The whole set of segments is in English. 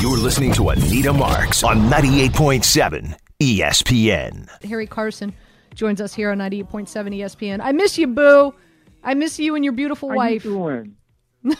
You're listening to Anita Marks on 98.7 ESPN. Harry Carson joins us here on 98.7 ESPN. I miss you, Boo. I miss you and your beautiful How wife. you doing?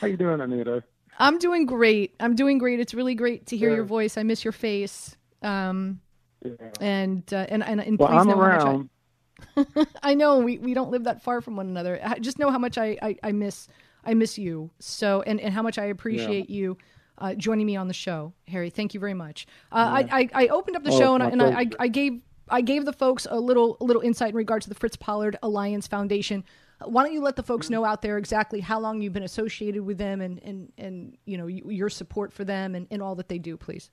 How you doing, Anita? I'm doing great. I'm doing great. It's really great to hear Yeah. your voice. I miss your face. Um, Yeah. and, uh, and and and Well, please I'm know how much I- around. I know we, we don't live that far from one another. I just know how much I, I, I miss I miss you. So and, and how much I appreciate you uh, joining me on the show, Harry. Thank you very much. Uh, I, I I opened up the Oh, show and, I, and I, I. I gave I gave the folks a little a little insight in regard to the Fritz Pollard Alliance Foundation. Why don't you let the folks know out there exactly how long you've been associated with them and and, and you know your support for them and, and all that they do, please.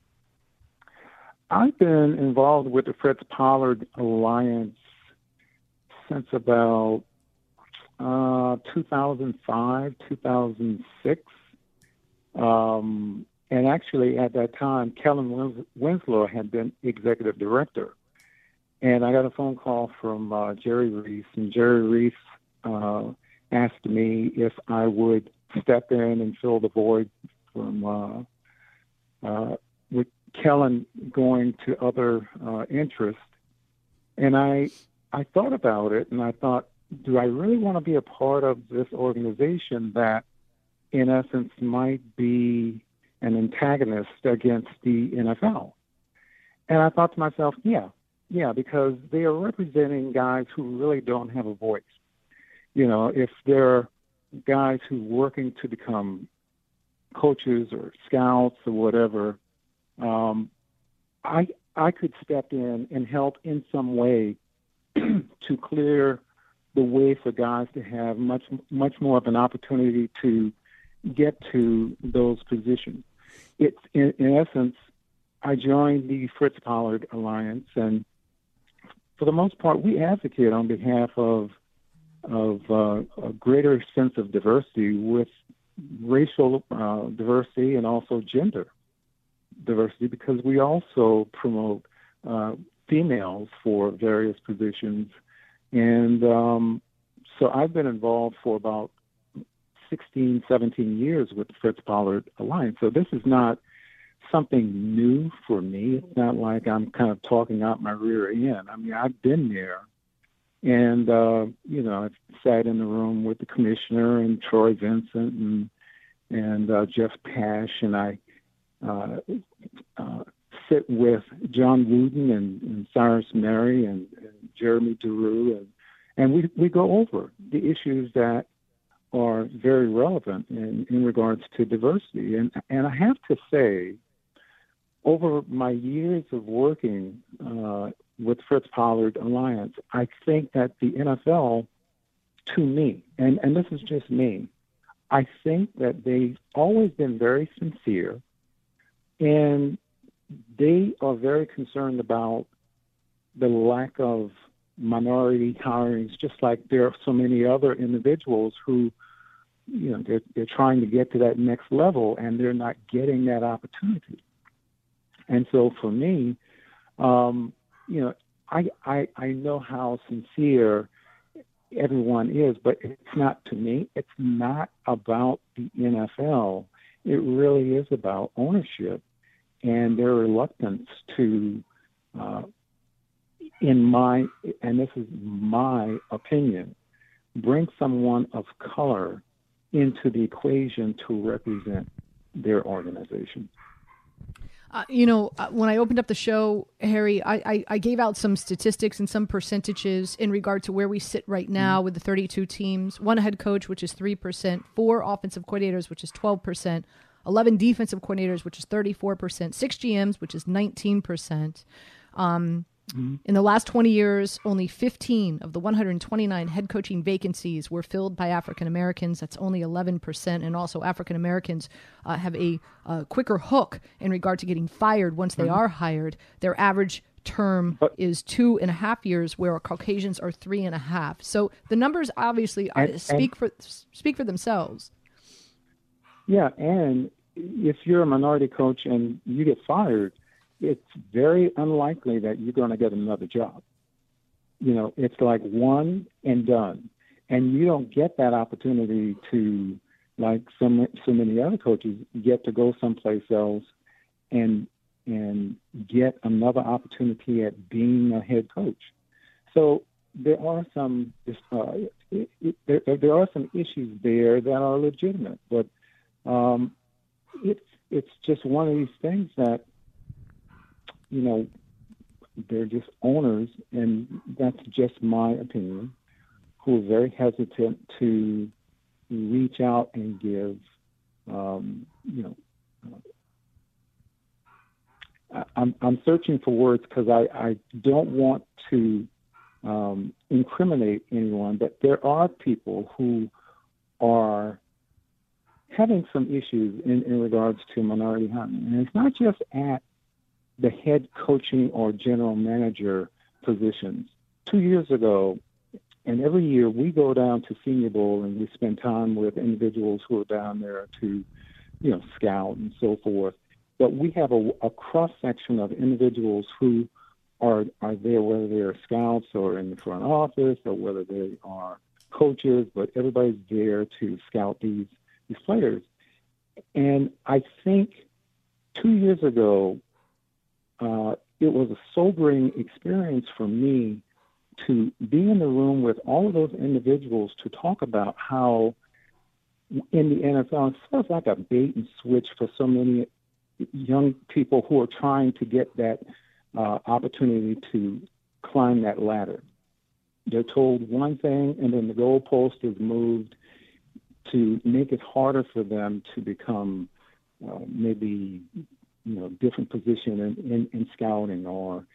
I've been involved with the Fritz Pollard Alliance since about uh, 2005, 2006. Um, and actually, at that time, Kellen Wins- Winslow had been executive director. And I got a phone call from uh, Jerry Reese, and Jerry Reese uh, asked me if I would step in and fill the void from uh, uh, with Kellen going to other uh, interests. And I, I thought about it, and I thought, do I really want to be a part of this organization that, in essence, might be an antagonist against the NFL? And I thought to myself, yeah, yeah, because they are representing guys who really don't have a voice. You know, if they're guys who are working to become coaches or scouts or whatever, um, I I could step in and help in some way to clear the way for guys to have much much more of an opportunity to get to those positions. It's in, in essence, I joined the Fritz Pollard Alliance, and for the most part, we advocate on behalf of of uh, a greater sense of diversity with racial uh, diversity and also gender diversity because we also promote uh, females for various positions. And um, so I've been involved for about 16, 17 years with the Fritz Pollard Alliance. So this is not something new for me. It's not like I'm kind of talking out my rear end. I mean, I've been there. And, uh, you know, I've sat in the room with the commissioner and Troy Vincent and, and uh, Jeff Pash, and I uh, uh, sit with John Wooten and, and Cyrus Mehri and, and Jeremi Duru, and, and we, we go over the issues that are very relevant in, in regards to diversity. And, and I have to say, over my years of working uh, with Fritz Pollard Alliance, I think that the NFL, to me, and, and this is just me, I think that they've always been very sincere and they are very concerned about the lack of minority hirings, just like there are so many other individuals who, you know, they're, they're trying to get to that next level and they're not getting that opportunity. And so for me, um, you know, I, I, I know how sincere everyone is, but it's not to me, it's not about the NFL. It really is about ownership and their reluctance to, uh, in my, and this is my opinion, bring someone of color into the equation to represent their organization. Uh, you know, uh, when I opened up the show, Harry, I, I, I gave out some statistics and some percentages in regard to where we sit right now with the 32 teams. One head coach, which is 3%, four offensive coordinators, which is 12%, 11 defensive coordinators, which is 34%, six GMs, which is 19%. Um, In the last 20 years, only 15 of the 129 head coaching vacancies were filled by African Americans. That's only 11%. And also, African Americans uh, have a uh, quicker hook in regard to getting fired once they are hired. Their average term is two and a half years, where Caucasians are three and a half. So the numbers obviously uh, And- speak for speak for themselves. Yeah, and if you're a minority coach and you get fired, it's very unlikely that you're going to get another job. You know, it's like one and done, and you don't get that opportunity to like so so many other coaches, get to go someplace else and and get another opportunity at being a head coach. So there are some uh, it, it, there, there are some issues there that are legitimate, but um, it's it's just one of these things that you know they're just owners, and that's just my opinion, who are very hesitant to reach out and give, um, you know. Uh, I'm, I'm searching for words because I, I don't want to um, incriminate anyone, but there are people who are having some issues in, in regards to minority hunting. And it's not just at the head coaching or general manager positions. Two years ago, and every year we go down to Senior Bowl and we spend time with individuals who are down there to, you know, scout and so forth. But we have a, a cross section of individuals who are are there, whether they're scouts or in the front office or whether they are coaches, but everybody's there to scout these these players. And I think two years ago, uh, it was a sobering experience for me to be in the room with all of those individuals to talk about how in the NFL it feels like a bait and switch for so many young people who are trying to get that uh, opportunity to climb that ladder. They're told one thing, and then the goalpost is moved to make it harder for them to become uh, maybe you know different position in, in, in scouting or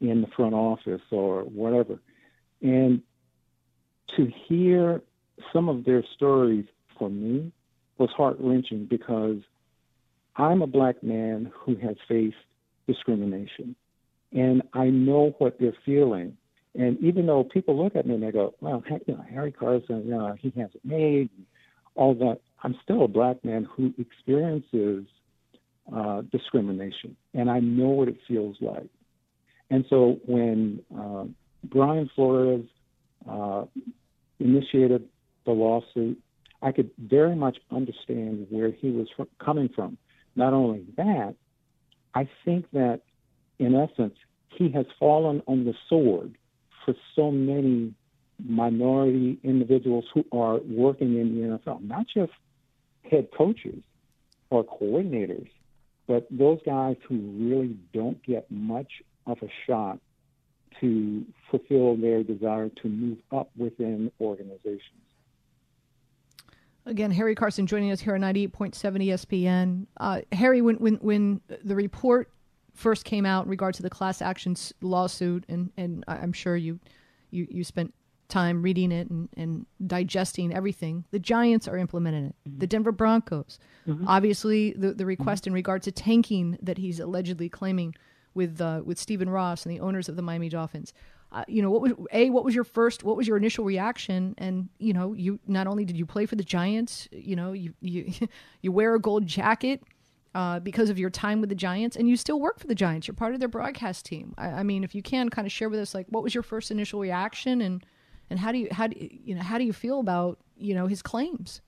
in the front office or whatever. And to hear some of their stories for me was heart wrenching because I'm a black man who has faced discrimination. And I know what they're feeling. And even though people look at me and they go, well, you know, Harry Carson, you know, he has it made, all that, I'm still a black man who experiences uh, discrimination. And I know what it feels like. And so when uh, Brian Flores uh, initiated the lawsuit, I could very much understand where he was coming from. Not only that, I think that in essence, he has fallen on the sword for so many minority individuals who are working in the NFL, not just head coaches or coordinators, but those guys who really don't get much of a shot to fulfill their desire to move up within organizations. Again, Harry Carson joining us here on 98.7 ESPN. Uh, Harry, when, when, when the report first came out in regard to the class actions lawsuit, and, and I'm sure you, you, you spent time reading it and, and digesting everything. The Giants are implementing it. Mm-hmm. The Denver Broncos, mm-hmm. obviously, the, the request mm-hmm. in regard to tanking that he's allegedly claiming with uh, with Stephen Ross and the owners of the Miami Dolphins. Uh, you know, what was a what was your first what was your initial reaction? And you know, you not only did you play for the Giants, you know, you you you wear a gold jacket. Uh, because of your time with the Giants, and you still work for the Giants. You're part of their broadcast team. I, I mean, if you can, kind of share with us, like, what was your first initial reaction, and and how do you how do you, know how do you feel about you know his claims?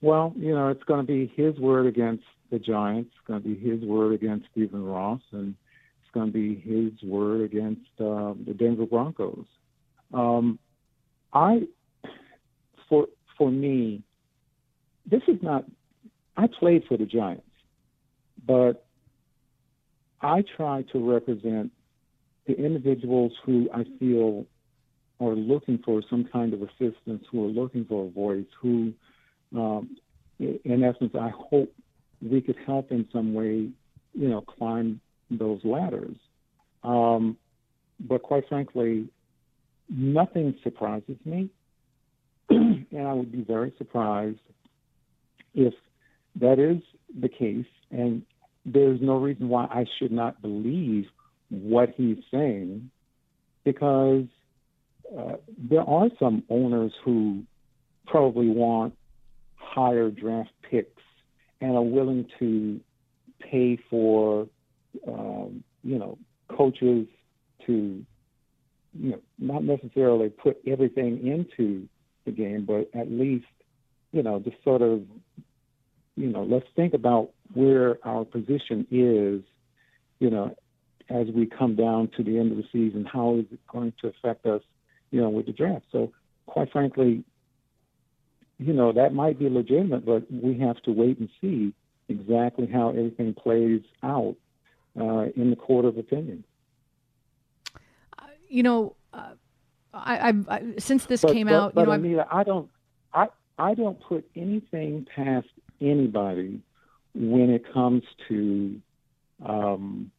Well, you know, it's going to be his word against the Giants. It's going to be his word against Stephen Ross, and it's going to be his word against uh, the Denver Broncos. Um, I, for for me, this is not. I played for the Giants, but I try to represent the individuals who I feel are looking for some kind of assistance, who are looking for a voice, who, um, in essence, I hope we could help in some way, you know, climb those ladders. Um, but quite frankly, nothing surprises me. and I would be very surprised if that is the case. And there's no reason why I should not believe what he's saying because uh, there are some owners who probably want higher draft picks and are willing to pay for, um, you know, coaches to, you know, not necessarily put everything into the game, but at least you know, just sort of, you know, let's think about where our position is, you know, as we come down to the end of the season. How is it going to affect us, you know, with the draft? So, quite frankly, you know, that might be legitimate, but we have to wait and see exactly how everything plays out uh, in the court of opinion. Uh, you know, uh, I, I, I, since this but, came but, out, but you know, Anita, I don't, I, I don't put anything past anybody when it comes to um,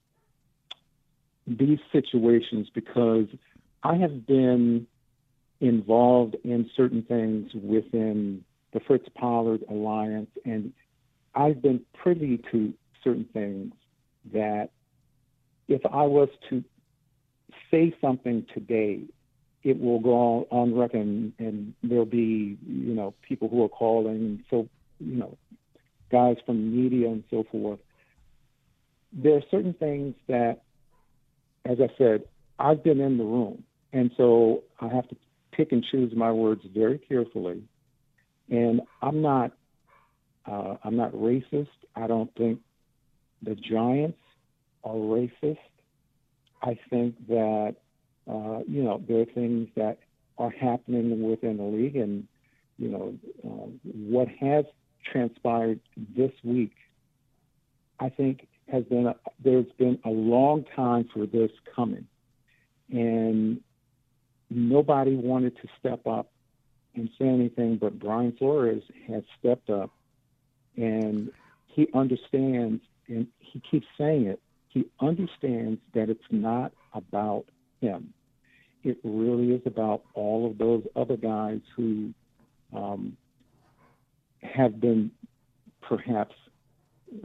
these situations because I have been involved in certain things within the Fritz Pollard Alliance, and I've been privy to certain things that if I was to say something today, it will go on record, and, and there'll be you know people who are calling, so you know guys from media and so forth. There are certain things that, as I said, I've been in the room, and so I have to pick and choose my words very carefully. And I'm not, uh, I'm not racist. I don't think the Giants are racist. I think that, uh, you know, there are things that are happening within the league, and you know, uh, what has transpired this week, I think has been a, there's been a long time for this coming, and nobody wanted to step up and say anything, but Brian Flores has stepped up, and he understands, and he keeps saying it. He understands that it's not about him. It really is about all of those other guys who um, have been perhaps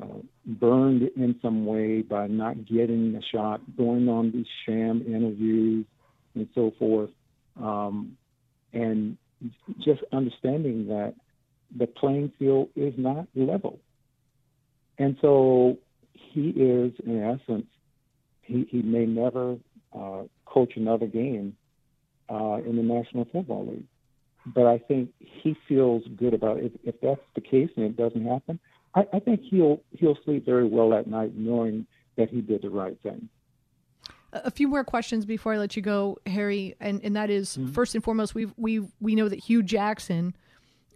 uh, burned in some way by not getting a shot, going on these sham interviews and so forth, um, and just understanding that the playing field is not level. And so he is, in essence, he, he may never uh, coach another game uh, in the National Football League but I think he feels good about it. If, if that's the case and it doesn't happen, I, I think he'll he'll sleep very well at night knowing that he did the right thing. A few more questions before I let you go, Harry, and, and that is, mm-hmm. first and foremost, we we we know that Hue Jackson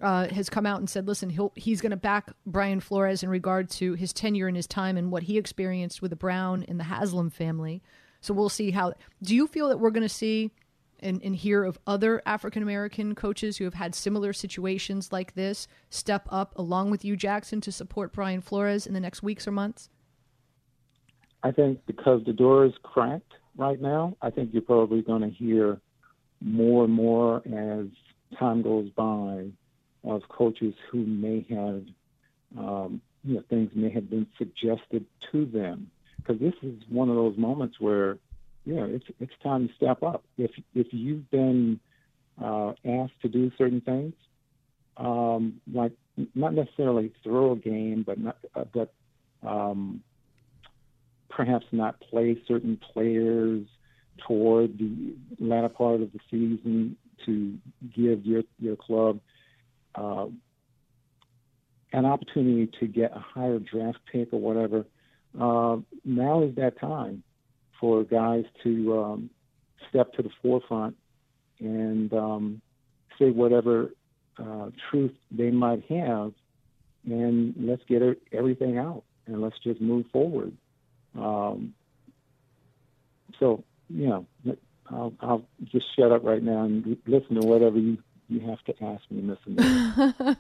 uh, has come out and said, listen, he'll, he's going to back Brian Flores in regard to his tenure and his time and what he experienced with the Brown and the Haslam family. So we'll see how. Do you feel that we're going to see and, and hear of other African American coaches who have had similar situations like this step up along with Hue Jackson to support Brian Flores in the next weeks or months? I think because the door is cracked right now, I think you're probably going to hear more and more as time goes by of coaches who may have, um, you know, things may have been suggested to them. Because this is one of those moments where yeah, it's it's time to step up. If if you've been uh, asked to do certain things, um, like not necessarily throw a game, but not, uh, but um, perhaps not play certain players toward the latter part of the season to give your your club uh, an opportunity to get a higher draft pick or whatever. Uh, now is that time for guys to um, step to the forefront and um, say whatever uh, truth they might have, and let's get everything out and let's just move forward. Um, so, you know, I'll, I'll just shut up right now and listen to whatever you you have to ask me, Miss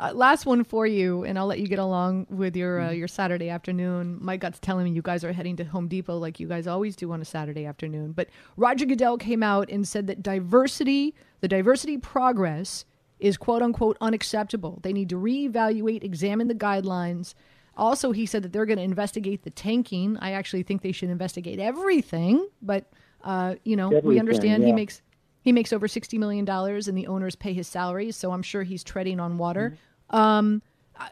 uh, last one for you, and I'll let you get along with your uh, mm-hmm. your Saturday afternoon. My gut's telling me you guys are heading to Home Depot like you guys always do on a Saturday afternoon. But Roger Goodell came out and said that diversity, the diversity progress, is quote unquote unacceptable. They need to reevaluate, examine the guidelines. Also, he said that they're going to investigate the tanking. I actually think they should investigate everything, but uh, you know, everything, we understand yeah. he makes he makes over $60 million and the owners pay his salaries, so I'm sure he's treading on water. Mm-hmm. Um,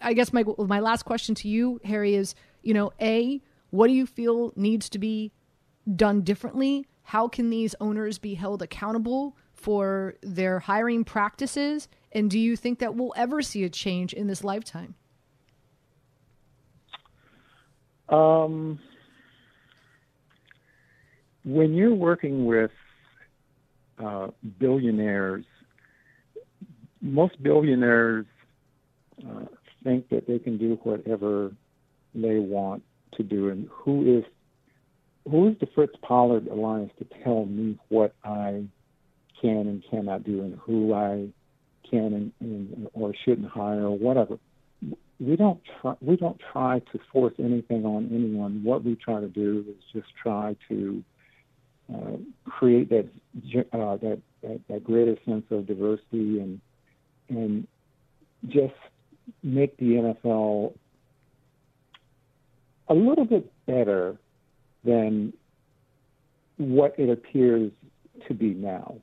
I guess my, my last question to you, Harry, is, you know, A, what do you feel needs to be done differently? How can these owners be held accountable for their hiring practices? And do you think that we'll ever see a change in this lifetime? Um, when you're working with uh, billionaires, most billionaires uh, think that they can do whatever they want to do, and who is who is the Fritz Pollard Alliance to tell me what I can and cannot do, and who I can and, and or shouldn't hire, or whatever. We don't try. We don't try to force anything on anyone. What we try to do is just try to uh, create that, uh, that, that that greater sense of diversity and and just make the NFL a little bit better than what it appears to be now.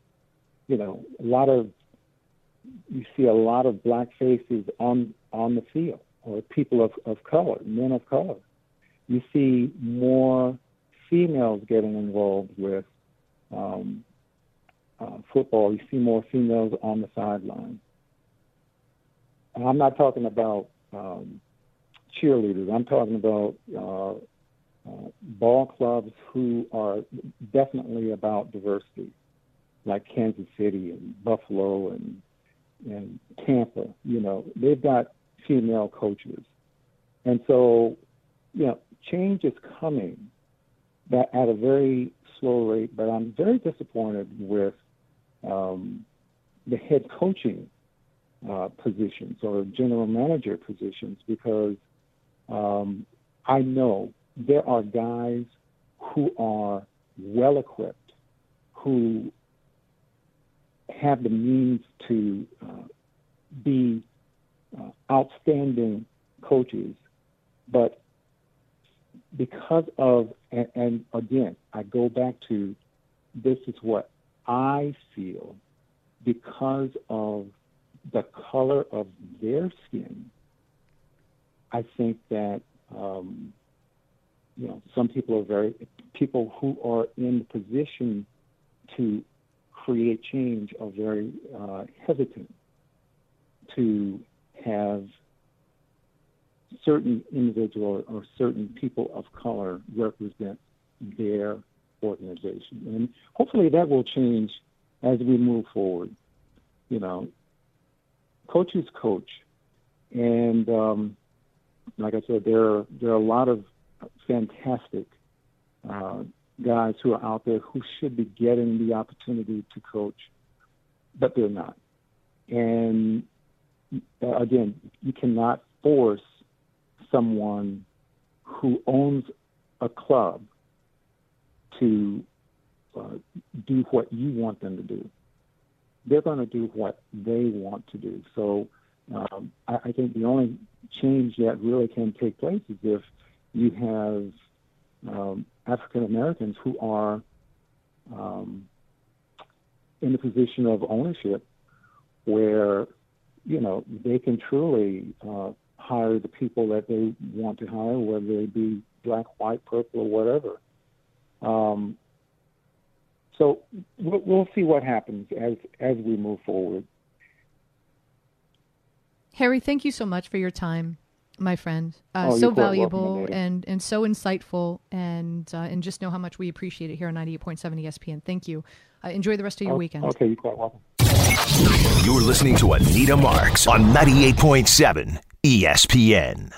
You know, a lot of you see a lot of black faces on on the field, or people of, of color, men of color. You see more females getting involved with um, uh, football. You see more females on the sideline. And I'm not talking about um, cheerleaders. I'm talking about uh, uh, ball clubs who are definitely about diversity, like Kansas City and Buffalo and and Tampa. You know, they've got female coaches, and so you know, change is coming, but at a very slow rate. But I'm very disappointed with um, the head coaching uh, positions or general manager positions because um, I know there are guys who are well equipped, who have the means to uh, be uh, outstanding coaches, but because of, and, and again, I go back to this is what I feel because of the color of their skin, I think that um, you know some people are very people who are in the position to create change are very uh, hesitant to have certain individual or certain people of color represent their organization, and hopefully that will change as we move forward. You know, coaches coach, and um, like I said, there are, there are a lot of fantastic uh, guys who are out there who should be getting the opportunity to coach, but they're not. And again, you cannot force someone who owns a club to uh, do what you want them to do they're going to do what they want to do. So um, I, I think the only change that really can take place is if you have um, African Americans who are um, in the position of ownership where you know they can truly uh, hire the people that they want to hire, whether they be black, white, purple, or whatever. Um, so we'll, we'll see what happens as as we move forward. Harry, thank you so much for your time, my friend. Uh, oh, so valuable and, and so insightful, and uh, and just know how much we appreciate it here on 98.7 ESPN. Thank you. Uh, enjoy the rest of your oh, weekend. Okay, you're quite welcome. You're listening to Anita Marks on 98.7 ESPN.